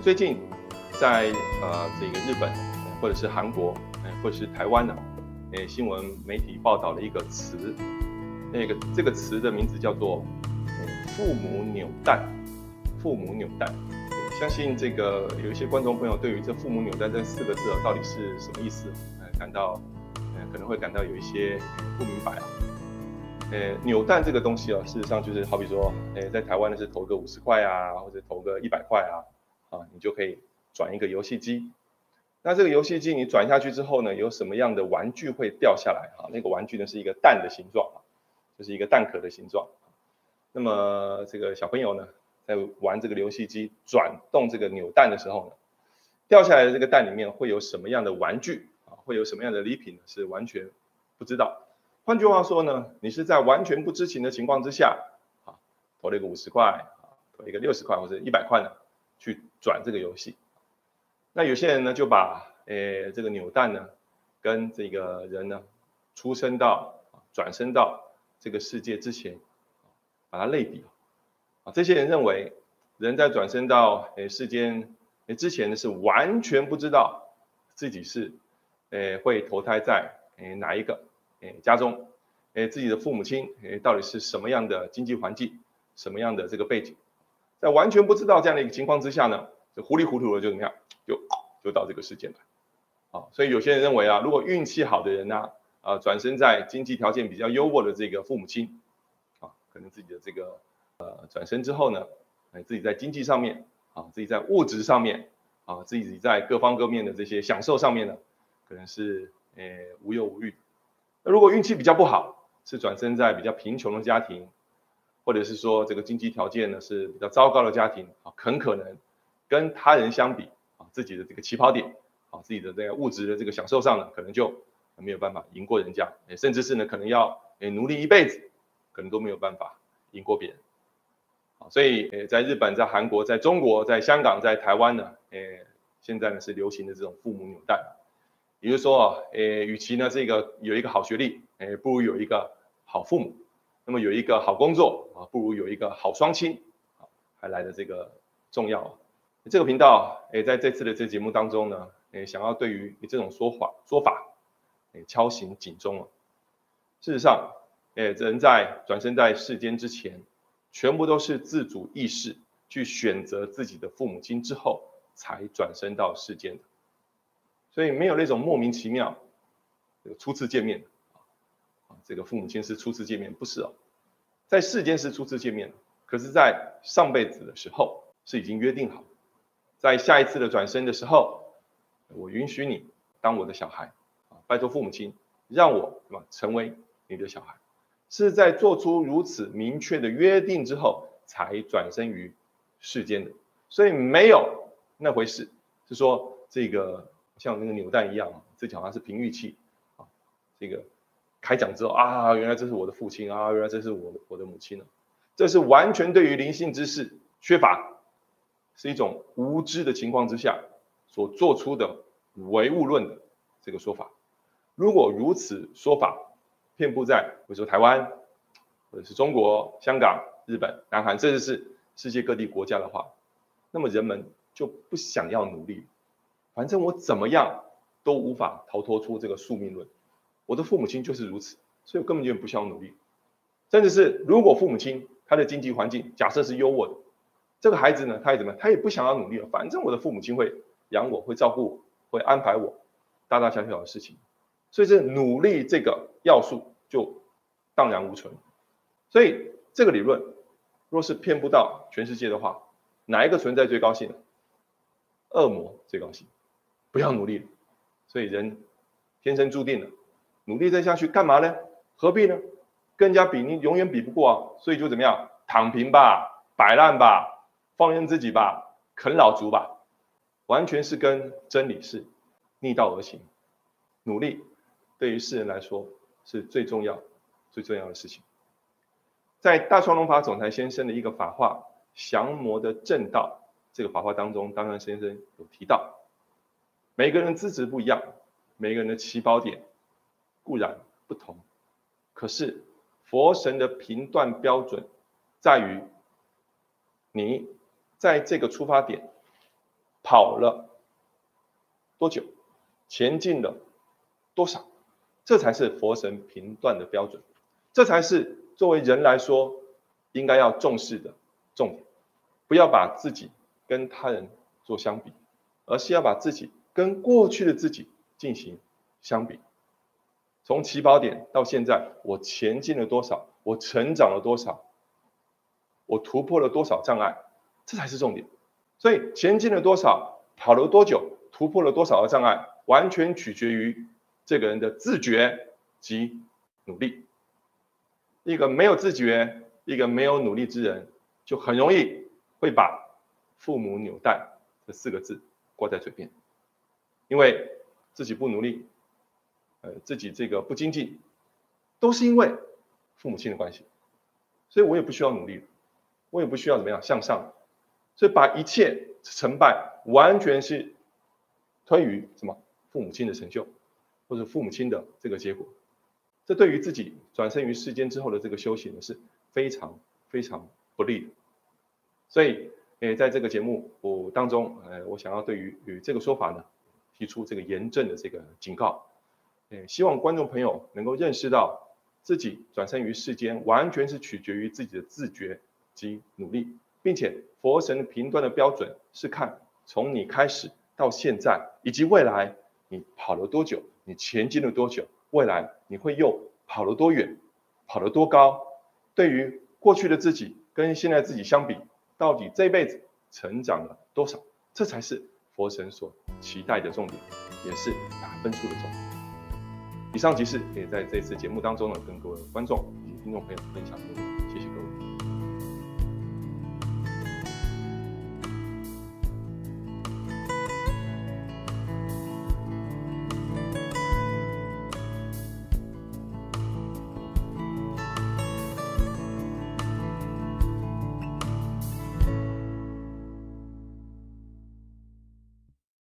最近在呃这个日本或者是韩国，或者是台湾呢，诶新闻媒体报道了一个词，那个这个词的名字叫做“父母扭蛋”。父母扭蛋，相信这个有一些观众朋友对于这“父母扭蛋”这四个字到底是什么意思，呃感到呃可能会感到有一些不明白啊。呃，扭蛋这个东西啊，事实上就是好比说，呃，在台湾呢是投个五十块啊，或者投个一百块啊。啊，你就可以转一个游戏机。那这个游戏机你转下去之后呢，有什么样的玩具会掉下来？哈，那个玩具呢是一个蛋的形状啊，就是一个蛋壳的形状。那么这个小朋友呢，在玩这个游戏机转动这个扭蛋的时候呢，掉下来的这个蛋里面会有什么样的玩具？啊，会有什么样的礼品呢？是完全不知道。换句话说呢，你是在完全不知情的情况之下，啊，投了一个五十块，啊，投一个六十块或者一百块呢？去转这个游戏，那有些人呢就把诶这个扭蛋呢跟这个人呢出生到转生到这个世界之前，把它类比啊，这些人认为人在转生到诶世间诶之前呢是完全不知道自己是诶会投胎在诶哪一个诶家中，诶自己的父母亲诶到底是什么样的经济环境，什么样的这个背景。在完全不知道这样的一个情况之下呢，就糊里糊涂的就怎么样，就就到这个世界了，啊，所以有些人认为啊，如果运气好的人呢，啊，转生在经济条件比较优渥的这个父母亲，啊，可能自己的这个呃转生之后呢，哎，自己在经济上面，啊，自己在物质上面，啊，自己在各方各面的这些享受上面呢，可能是呃无忧无虑。那如果运气比较不好，是转生在比较贫穷的家庭。或者是说这个经济条件呢是比较糟糕的家庭啊，很可能跟他人相比啊，自己的这个起跑点啊，自己的这个物质的这个享受上呢，可能就没有办法赢过人家，甚至是呢可能要诶努力一辈子，可能都没有办法赢过别人啊。所以，在日本、在韩国、在中国、在香港、在台湾呢，诶，现在呢是流行的这种父母纽带，也就是说啊，诶，与其呢这个有一个好学历，诶，不如有一个好父母。那么有一个好工作啊，不如有一个好双亲啊，还来的这个重要。这个频道诶，在这次的这节目当中呢，诶，想要对于你这种说法说法，诶，敲醒警钟了。事实上，诶，人在转生在世间之前，全部都是自主意识去选择自己的父母亲之后，才转生到世间的。所以没有那种莫名其妙，初次见面。这个父母亲是初次见面，不是哦，在世间是初次见面，可是，在上辈子的时候是已经约定好，在下一次的转生的时候，我允许你当我的小孩啊，拜托父母亲让我什么成为你的小孩，是在做出如此明确的约定之后才转生于世间的，所以没有那回事，是说这个像那个扭蛋一样，这好像是平玉器啊，这个。开讲之后啊，原来这是我的父亲啊，原来这是我我的母亲呢，这是完全对于灵性知识缺乏，是一种无知的情况之下所做出的唯物论的这个说法。如果如此说法遍布在比如说台湾，或者是中国、香港、日本、南韩，甚至是世界各地国家的话，那么人们就不想要努力，反正我怎么样都无法逃脱出这个宿命论。我的父母亲就是如此，所以我根本就不需要努力。甚至是如果父母亲他的经济环境假设是优渥的，这个孩子呢，他也怎么，他也不想要努力了。反正我的父母亲会养我，会照顾我，会安排我大大小小的事情，所以这努力这个要素就荡然无存。所以这个理论若是骗不到全世界的话，哪一个存在最高兴呢？恶魔最高兴，不要努力了。所以人天生注定了。努力再下去干嘛呢？何必呢？跟人家比，你永远比不过啊！所以就怎么样？躺平吧，摆烂吧，放任自己吧，啃老族吧，完全是跟真理是逆道而行。努力对于世人来说是最重要、最重要的事情。在大双龙法总裁先生的一个法话《降魔的正道》这个法话当中，当然先生有提到，每个人资质不一样，每个人的起跑点。固然不同，可是佛神的评断标准在于，你在这个出发点跑了多久，前进了多少，这才是佛神评断的标准，这才是作为人来说应该要重视的重点。不要把自己跟他人做相比，而是要把自己跟过去的自己进行相比。从起跑点到现在，我前进了多少？我成长了多少？我突破了多少障碍？这才是重点。所以前进了多少，跑了多久，突破了多少的障碍，完全取决于这个人的自觉及努力。一个没有自觉、一个没有努力之人，就很容易会把“父母纽带”这四个字挂在嘴边，因为自己不努力，自己这个不精进，都是因为父母亲的关系，所以我也不需要努力，我也不需要怎么样向上。所以把一切成败完全是推于什么父母亲的成就，或者父母亲的这个结果，这对于自己转生于世间之后的这个修行呢是非常非常不利的。所以，诶，在这个节目我当中，呃，我想要对于与这个说法呢提出这个严正的这个警告，诶，希望观众朋友能够认识到自己转生于世间完全是取决于自己的自觉及努力。并且佛神评断的标准是看从你开始到现在，以及未来你跑了多久，你前进了多久，未来你会又跑了多远，跑了多高？对于过去的自己跟现在自己相比，到底这辈子成长了多少？这才是佛神所期待的重点，也是打分数的重点。以上即是也在这次节目当中呢，跟各位观众以及听众朋友分享。谢谢